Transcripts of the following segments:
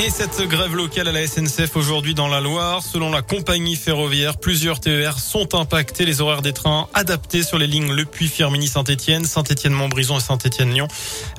Et cette grève locale à la SNCF aujourd'hui dans la Loire, selon la compagnie ferroviaire, plusieurs TER sont impactés. Les horaires des trains adaptés sur les lignes Le Puy, Firminy, Saint-Etienne, Saint-Etienne-Montbrison et Saint-Etienne-Lyon.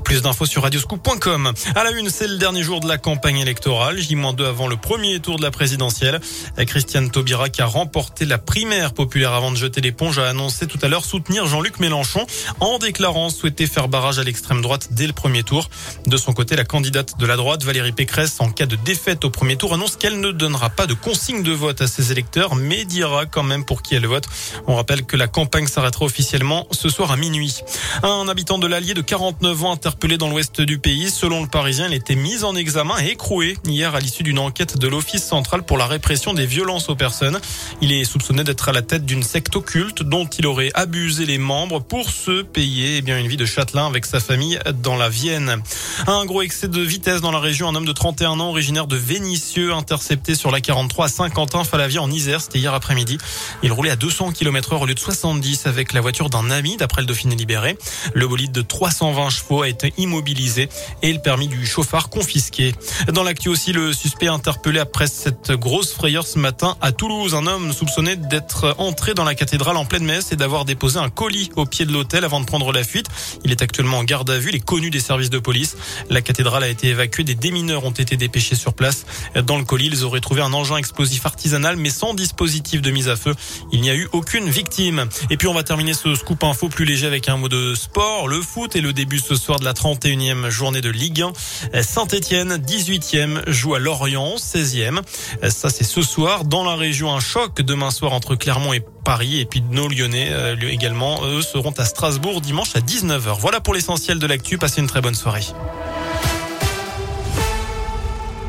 Plus d'infos sur radioscoop.com. À la une, c'est le dernier jour de la campagne électorale, J-2 avant le premier tour de la présidentielle. Christiane Taubira, qui a remporté la primaire populaire avant de jeter l'éponge, a annoncé tout à l'heure soutenir Jean-Luc Mélenchon en déclarant souhaiter faire barrage à l'extrême droite dès le premier tour. De son côté, la candidate de la droite, Valérie Pécresse, cas de défaite au premier tour, annonce qu'elle ne donnera pas de consigne de vote à ses électeurs, mais dira quand même pour qui elle vote. On rappelle que la campagne s'arrêtera officiellement ce soir à minuit. Un habitant de l'Allier de 49 ans interpellé dans l'ouest du pays, selon le Parisien, il était mis en examen et écroué hier à l'issue d'une enquête de l'Office central pour la répression des violences aux personnes. Il est soupçonné d'être à la tête d'une secte occulte dont il aurait abusé les membres pour se payer eh bien, une vie de châtelain avec sa famille dans la Vienne. Un gros excès de vitesse dans la région, un homme de 31 originaire de Vénissieux, intercepté sur la 43 à Saint-Quentin-Falavie en Isère. C'était hier après-midi. Il roulait à 200 km heure au lieu de 70 avec la voiture d'un ami, d'après le Dauphiné libéré. Le bolide de 320 chevaux a été immobilisé et le permis du chauffard confisqué. Dans l'actu aussi, le suspect interpellé après cette grosse frayeur ce matin à Toulouse. Un homme soupçonné d'être entré dans la cathédrale en pleine messe et d'avoir déposé un colis au pied de l'hôtel avant de prendre la fuite. Il est actuellement en garde à vue. Il est connu des services de police. La cathédrale a été évacuée. Des démineurs ont été dépêchés sur place. Dans le colis, ils auraient trouvé un engin explosif artisanal, mais sans dispositif de mise à feu. Il n'y a eu aucune victime. Et puis on va terminer ce scoop info plus léger avec un mot de sport, le foot et le début ce soir de la 31e journée de Ligue 1. Saint-Etienne, 18e, joue à Lorient, 16e. Ça c'est ce soir. Dans la région, un choc demain soir entre Clermont et Paris et puis nos Lyonnais euh, également, eux, seront à Strasbourg dimanche à 19h. Voilà pour l'essentiel de l'actu. Passez une très bonne soirée.